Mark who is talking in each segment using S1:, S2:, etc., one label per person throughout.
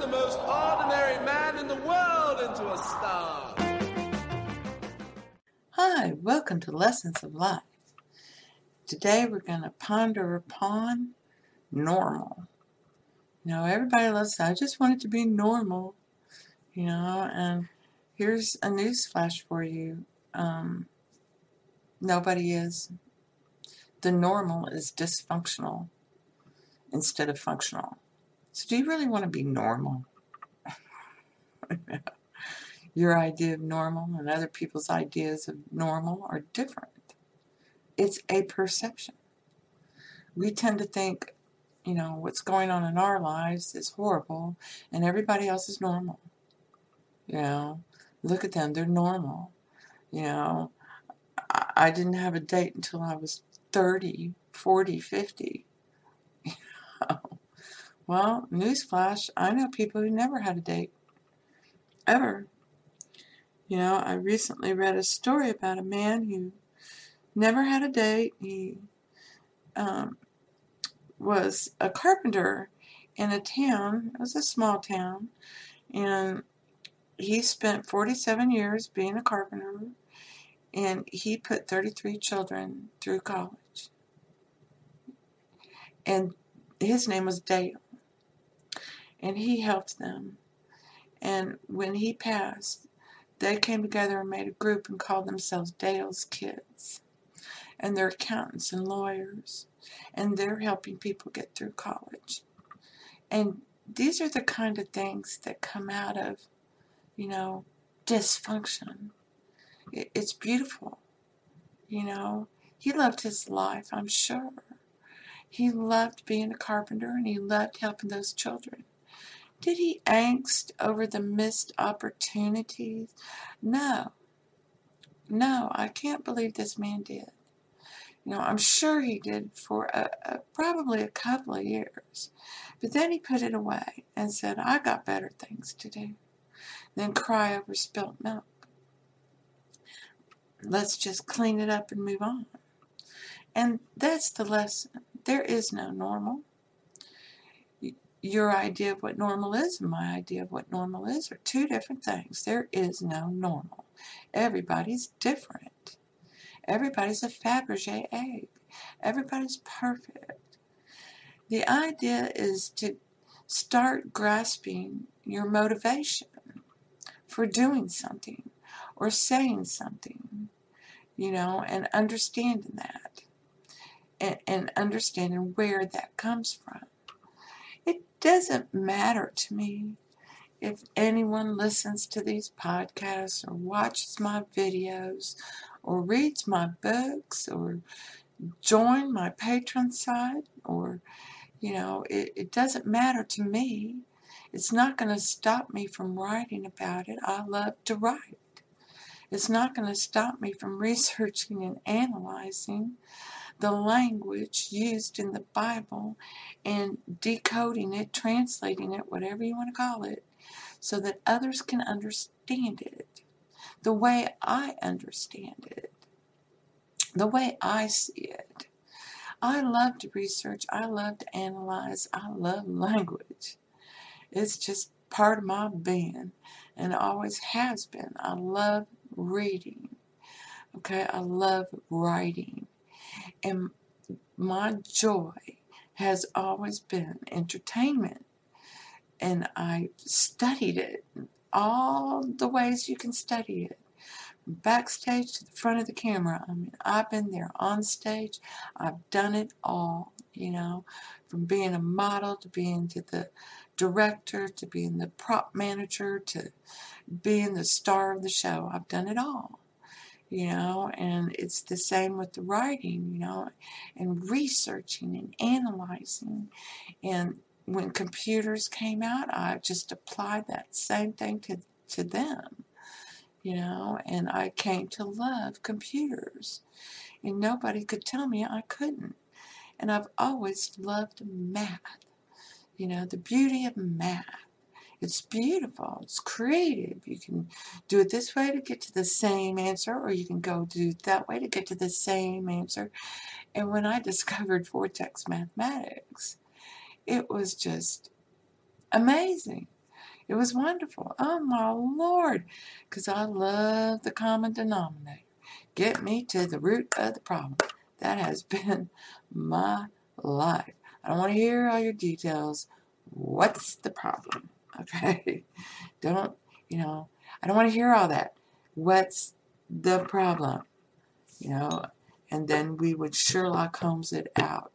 S1: the most ordinary man in the world into a star.
S2: Hi, welcome to Lessons of Life. Today we're going to ponder upon normal. You know, everybody loves, I just want it to be normal, you know, and here's a news flash for you. Um, nobody is. The normal is dysfunctional instead of functional. So do you really want to be normal? Your idea of normal and other people's ideas of normal are different. It's a perception. We tend to think, you know, what's going on in our lives is horrible and everybody else is normal. You know, look at them, they're normal. You know, I didn't have a date until I was 30, 40, 50. You know? Well, newsflash, I know people who never had a date. Ever. You know, I recently read a story about a man who never had a date. He um, was a carpenter in a town, it was a small town, and he spent 47 years being a carpenter, and he put 33 children through college. And his name was Dale. And he helped them. And when he passed, they came together and made a group and called themselves Dale's Kids. And they're accountants and lawyers. And they're helping people get through college. And these are the kind of things that come out of, you know, dysfunction. It's beautiful. You know, he loved his life, I'm sure. He loved being a carpenter and he loved helping those children. Did he angst over the missed opportunities? No. No, I can't believe this man did. You know, I'm sure he did for a, a, probably a couple of years. But then he put it away and said, I got better things to do than cry over spilt milk. Let's just clean it up and move on. And that's the lesson. There is no normal your idea of what normal is and my idea of what normal is are two different things. There is no normal. Everybody's different. Everybody's a Fabergé egg. Everybody's perfect. The idea is to start grasping your motivation for doing something or saying something, you know, and understanding that and, and understanding where that comes from doesn't matter to me if anyone listens to these podcasts or watches my videos or reads my books or join my Patreon site or you know it, it doesn't matter to me. It's not going to stop me from writing about it. I love to write. It's not going to stop me from researching and analyzing the language used in the Bible and decoding it, translating it, whatever you want to call it, so that others can understand it the way I understand it, the way I see it. I love to research, I love to analyze, I love language. It's just part of my being and always has been. I love reading. Okay, I love writing. And my joy has always been entertainment. And I studied it all the ways you can study it. Backstage to the front of the camera. I mean, I've been there on stage. I've done it all, you know, from being a model to being to the director to being the prop manager to being the star of the show. I've done it all you know, and it's the same with the writing, you know, and researching and analyzing. And when computers came out, I just applied that same thing to, to them, you know, and I came to love computers. And nobody could tell me I couldn't. And I've always loved math, you know, the beauty of math it's beautiful. It's creative. You can do it this way to get to the same answer, or you can go do it that way to get to the same answer. And when I discovered vortex mathematics, it was just amazing. It was wonderful. Oh my Lord. Because I love the common denominator. Get me to the root of the problem. That has been my life. I don't want to hear all your details. What's the problem? Okay? Don't, you know, I don't want to hear all that. What's the problem? You know, and then we would Sherlock Holmes it out.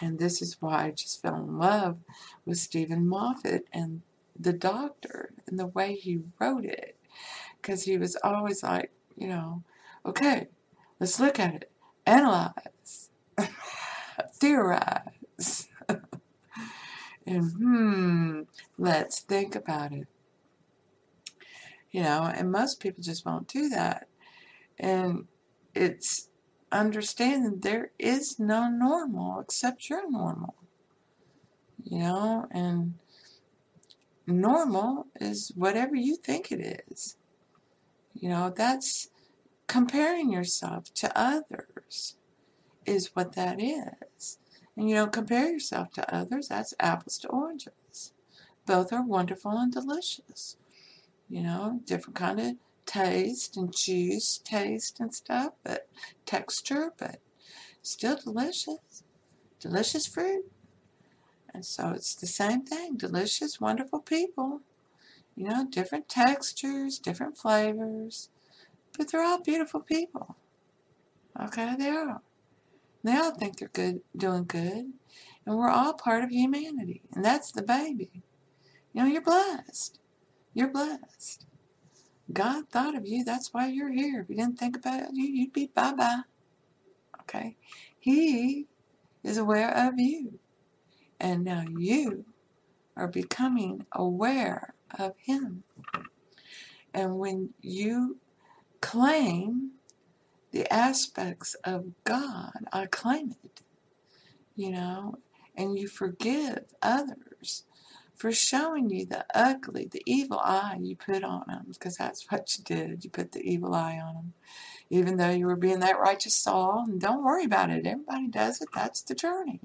S2: And this is why I just fell in love with Steven Moffat and the doctor and the way he wrote it. Because he was always like, you know, okay, let's look at it, analyze, theorize, and hmm, let's think about it. You know, and most people just won't do that. And it's understanding there is no normal except you're normal. You know, and normal is whatever you think it is. You know, that's comparing yourself to others is what that is. And you don't compare yourself to others, that's apples to oranges. Both are wonderful and delicious. You know, different kind of taste and juice taste and stuff, but texture, but still delicious. Delicious fruit. And so it's the same thing. Delicious, wonderful people. You know, different textures, different flavors, but they're all beautiful people. Okay, they are. They all think they're good, doing good. And we're all part of humanity. And that's the baby. You know, you're blessed. You're blessed. God thought of you. That's why you're here. If He didn't think about you, you'd be bye bye. Okay? He is aware of you. And now you are becoming aware of Him. And when you claim the aspects of God, I claim it, you know, and you forgive others for showing you the ugly, the evil eye you put on them, because that's what you did. You put the evil eye on them, even though you were being that righteous soul. And don't worry about it. Everybody does it. That's the journey.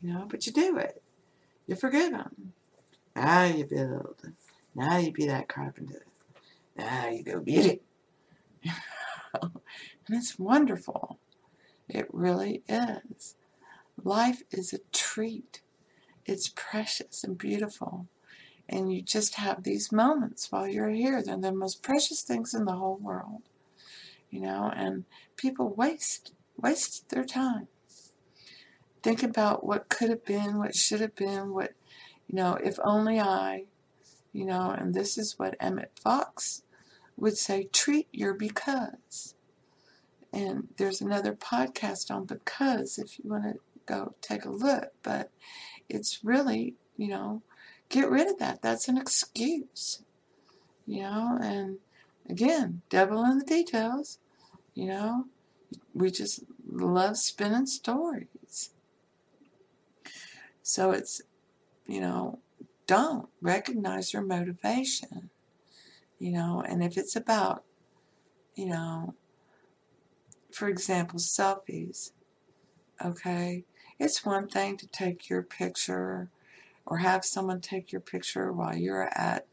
S2: You know, but you do it. You forgive them. Now you build. Now you be that carpenter. Now you go beat it. and it's wonderful. It really is. Life is a treat it's precious and beautiful. And you just have these moments while you're here. They're the most precious things in the whole world. You know, and people waste waste their time. Think about what could have been, what should have been, what you know, if only I, you know, and this is what Emmet Fox would say, treat your because. And there's another podcast on because if you want to go take a look, but it's really, you know, get rid of that. That's an excuse, you know, and again, devil in the details, you know, we just love spinning stories. So it's, you know, don't recognize your motivation, you know, and if it's about, you know, for example, selfies, okay, it's one thing to take your picture or have someone take your picture while you're at,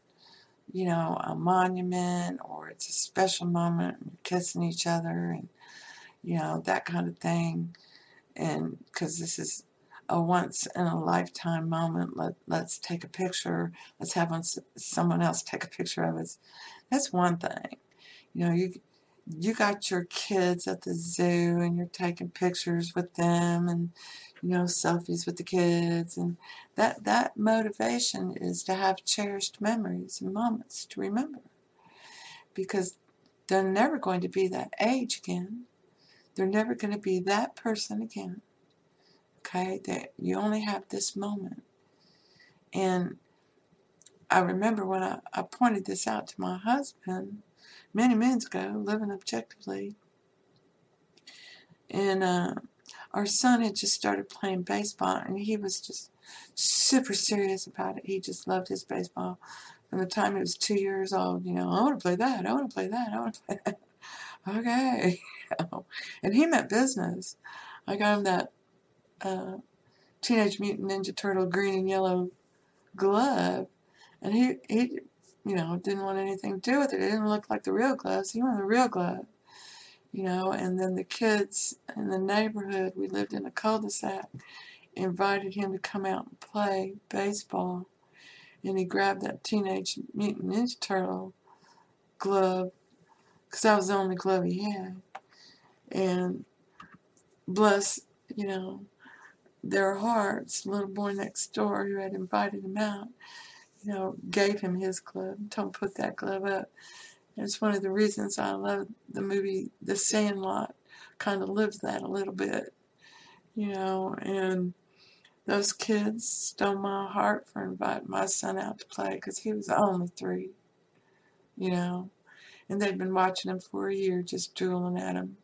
S2: you know, a monument or it's a special moment and you're kissing each other and, you know, that kind of thing. And because this is a once in a lifetime moment, let, let's take a picture. Let's have someone else take a picture of us. That's one thing. You know, you you got your kids at the zoo and you're taking pictures with them and you know, selfies with the kids, and that that motivation is to have cherished memories and moments to remember, because they're never going to be that age again. They're never going to be that person again. Okay, that you only have this moment, and I remember when I, I pointed this out to my husband many moons ago, living objectively, and. Uh, our son had just started playing baseball and he was just super serious about it. He just loved his baseball from the time he was two years old. You know, I want to play that. I want to play that. I want to play that. Okay. and he meant business. I got him that uh, Teenage Mutant Ninja Turtle green and yellow glove. And he, he, you know, didn't want anything to do with it. It didn't look like the real gloves. He wanted the real glove, you know. And then the kids in the neighborhood, we lived in a cul-de-sac, invited him to come out and play baseball. And he grabbed that Teenage Mutant Ninja Turtle glove, because that was the only glove he had. And bless, you know, their hearts, the little boy next door who had invited him out, you know, gave him his glove, told him put that glove up. And it's one of the reasons I love the movie The Sandlot. Kind of lives that a little bit, you know, and those kids stole my heart for inviting my son out to play because he was only three, you know, and they'd been watching him for a year, just drooling at him,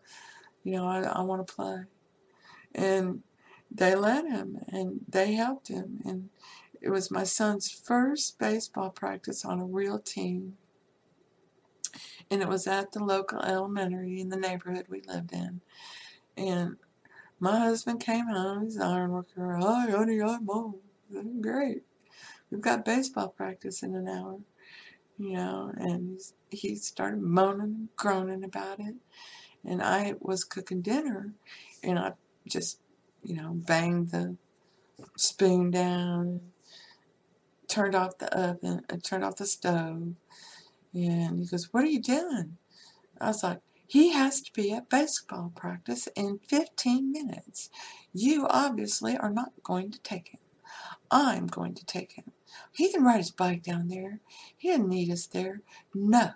S2: you know, I, I want to play. And they let him and they helped him. And it was my son's first baseball practice on a real team. And it was at the local elementary in the neighborhood we lived in. And my husband came home, he's an iron worker. Hi, honey, I'm home. Great. We've got baseball practice in an hour. You know, and he started moaning and groaning about it. And I was cooking dinner, and I just you know, banged the spoon down, turned off the oven, uh, turned off the stove. And he goes, What are you doing? I was like, He has to be at baseball practice in 15 minutes. You obviously are not going to take him. I'm going to take him. He can ride his bike down there. He doesn't need us there. No,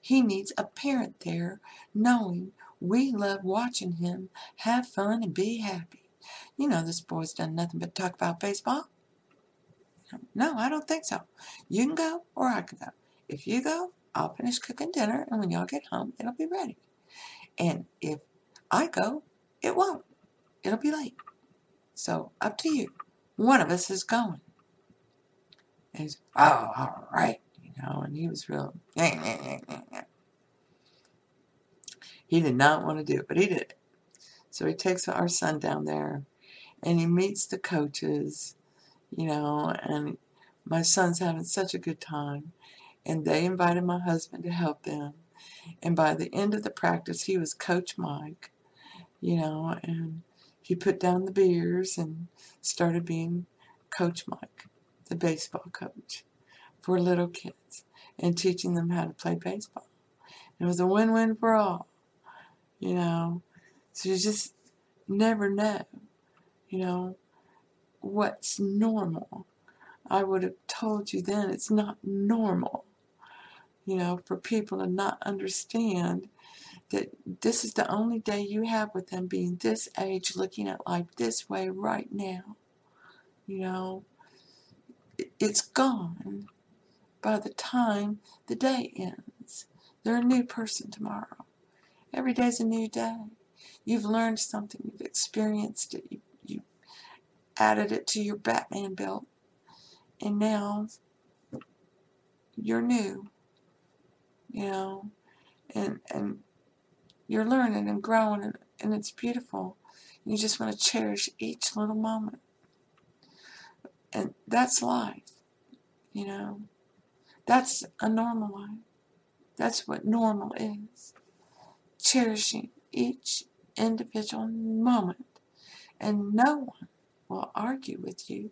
S2: he needs a parent there knowing we love watching him have fun and be happy. You know this boy's done nothing but talk about baseball. No, I don't think so. You can go or I can go. If you go, I'll finish cooking dinner and when y'all get home, it'll be ready. And if I go, it won't. It'll be late. So up to you. One of us is going. And he's, oh, all right. You know, and he was real. He did not want to do it, but he did it. So he takes our son down there and he meets the coaches, you know, and my son's having such a good time. And they invited my husband to help them. And by the end of the practice, he was Coach Mike, you know, and he put down the beers and started being Coach Mike, the baseball coach for little kids and teaching them how to play baseball. It was a win win for all, you know. So you just never know you know, what's normal. I would have told you then it's not normal, you know, for people to not understand that this is the only day you have with them being this age, looking at life this way right now. You know, it's gone by the time the day ends. They're a new person tomorrow. Every day's a new day. You've learned something, you've experienced it, you added it to your Batman belt, and now you're new, you know, and and you're learning and growing, and, and it's beautiful. You just want to cherish each little moment, and that's life, you know. That's a normal life. That's what normal is. Cherishing each individual moment. And no one will argue with you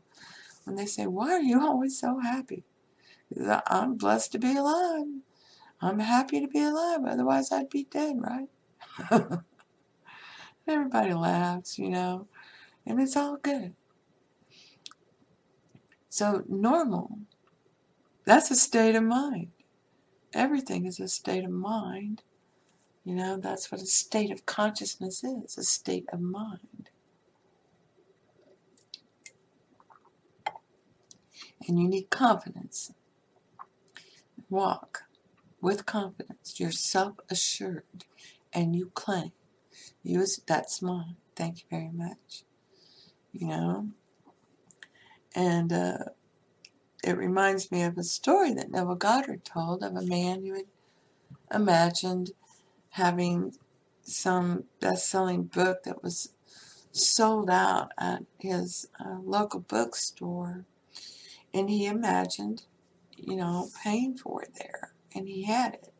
S2: when they say, Why are you always so happy? I'm blessed to be alive. I'm happy to be alive, otherwise, I'd be dead, right? Everybody laughs, you know, and it's all good. So, normal, that's a state of mind. Everything is a state of mind. You know, that's what a state of consciousness is a state of mind. And you need confidence. Walk with confidence. You're self assured and you claim. Use that's mine. Thank you very much. You know? And uh, it reminds me of a story that Neville Goddard told of a man who had imagined having some best selling book that was sold out at his uh, local bookstore and he imagined you know, paying for it there. And he had it.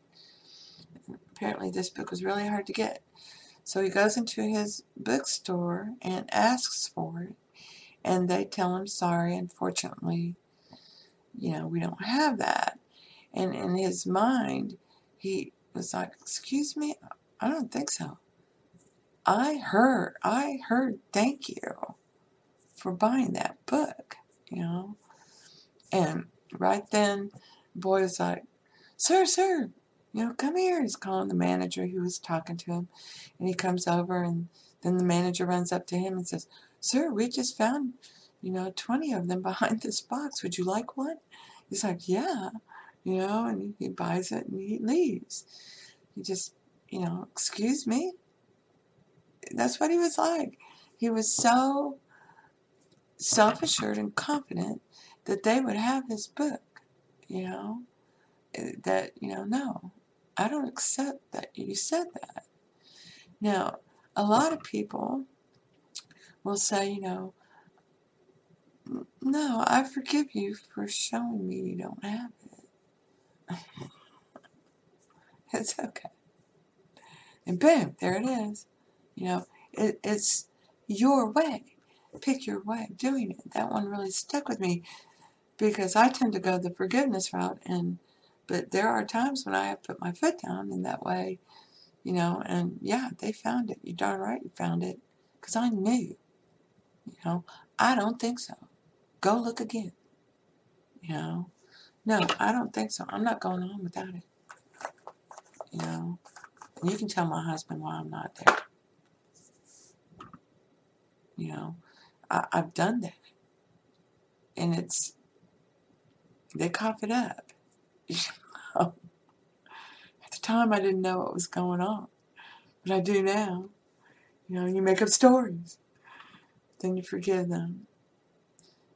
S2: Apparently, this book was really hard to get. So he goes into his bookstore and asks for it. And they tell him, sorry, unfortunately, you know, we don't have that. And in his mind, he was like, excuse me, I don't think so. I heard, I heard thank you for buying that book, you know. And right then, the boy was like, sir, sir, you know, come here. He's calling the manager who was talking to him. And he comes over and then the manager runs up to him and says, sir, we just found, you know, 20 of them behind this box. Would you like one? He's like, yeah, you know, and he buys it and he leaves. He just, you know, excuse me? That's what he was like. He was so self assured and confident that they would have his book, you know, uh, that, you know, no, I don't accept that you said that. Now, a lot of people will say, you know, no, I forgive you for showing me you don't have it. it's okay. And boom, there it is. You know, it, it's your way. Pick your way of doing it. That one really stuck with me because I tend to go the forgiveness route and but there are times when I have put my foot down in that way, you know, and yeah, they found it. You're darn right you found it because I knew, you know, I don't think so. Go look again, you know. No, I don't think so. I'm not going on without it, you know. And you can tell my husband why I'm not there. You know, I, I've done that. And it's, they cough it up. At the time, I didn't know what was going on, but I do now. You know, you make up stories. Then you forgive them.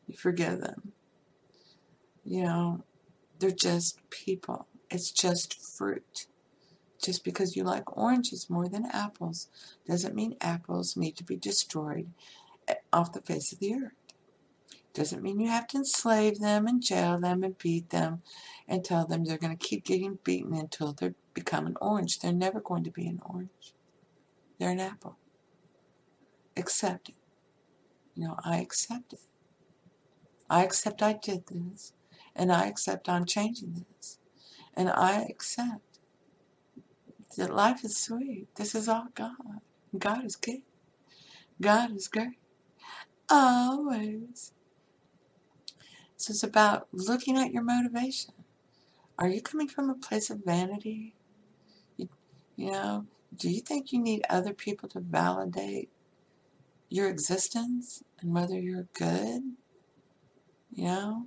S2: You forgive them. You know, they're just people. It's just fruit. Just because you like oranges more than apples doesn't mean apples need to be destroyed eh, off the face of the earth. Doesn't mean you have to enslave them and jail them and beat them and tell them they're going to keep getting beaten until they become an orange. They're never going to be an orange. They're an apple. Accept it. You know, I accept it. I accept I did this. And I accept I'm changing this. And I accept that life is sweet. This is all God. God is good. God is great. Always. So it's about looking at your motivation. Are you coming from a place of vanity? You, you know, do you think you need other people to validate your existence and whether you're good? You know,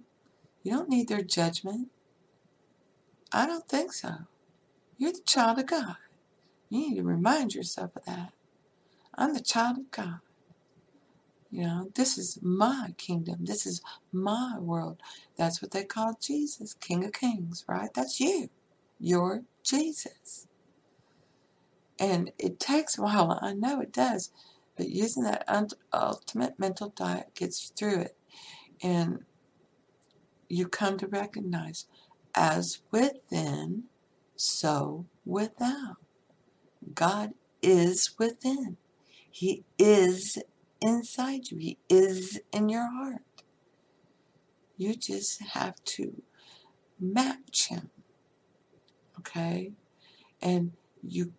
S2: you don't need their judgment. I don't think so. You're the child of God. You need to remind yourself of that. I'm the child of God. You know, this is my kingdom. This is my world. That's what they call Jesus, King of Kings, right? That's you. You're Jesus. And it takes a while. I know it does. But using that ultimate mental diet gets you through it. And you come to recognize as within, so without. God is within. He is inside you. He is in your heart. You just have to match him. Okay? And you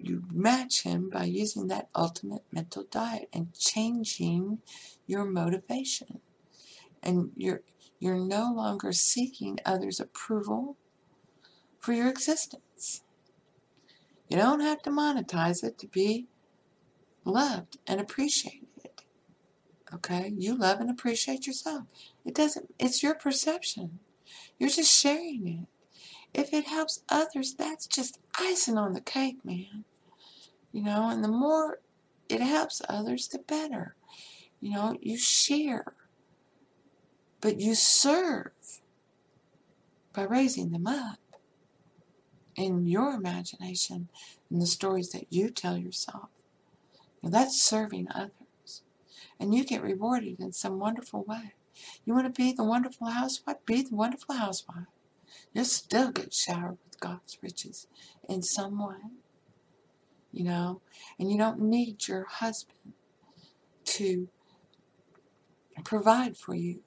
S2: you match him by using that ultimate mental diet and changing your motivation. And you're you're no longer seeking others' approval for your existence. You don't have to monetize it to be loved and appreciated. Okay? You love and appreciate yourself. It doesn't, it's your perception. You're just sharing it. If it helps others, that's just icing on the cake, man. You know, and the more it helps others, the better. You know, you share, but you serve by raising them up in your imagination and the stories that you tell yourself. Now, that's serving others and you get rewarded in some wonderful way. You want to be the wonderful housewife? Be the wonderful housewife. You'll still get showered with God's riches in some way. You know, and you don't need your husband to provide for you.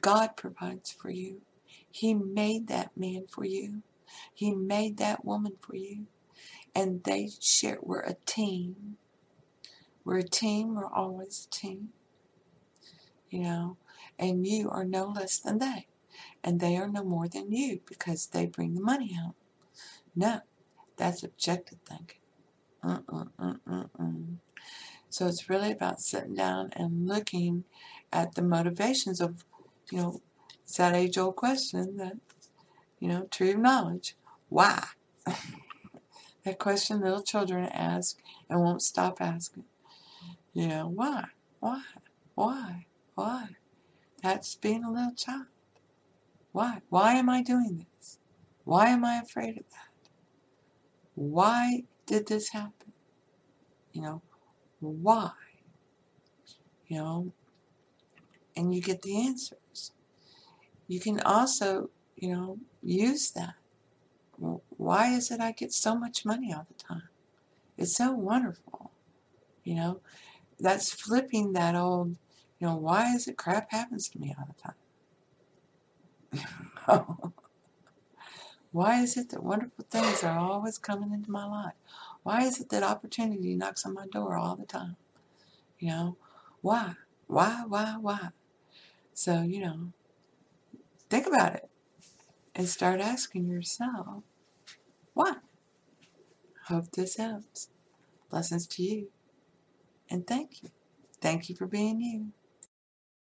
S2: God provides for you. He made that man for you. He made that woman for you. And they share, we're a team. We're a team, we're always a team. You know, and you are no less than they. And they are no more than you because they bring the money home. No, that's objective thinking. Mm-mm-mm-mm-mm. So it's really about sitting down and looking at the motivations of, you know, it's that age old question that, you know, tree of knowledge. Why? that question little children ask and won't stop asking. You know, why? Why? Why? Why? That's being a little child. Why? Why am I doing this? Why am I afraid of that? Why did this happen? You know, why? You know, and you get the answers. You can also, you know, use that. Why is it I get so much money all the time? It's so wonderful. You know, that's flipping that old, you know, why is it crap happens to me all the time? why is it that wonderful things are always coming into my life? Why is it that opportunity knocks on my door all the time? You know, why? Why, why, why? So, you know, think about it and start asking yourself, why? Hope this helps. Blessings to you. And thank you. Thank you for being you.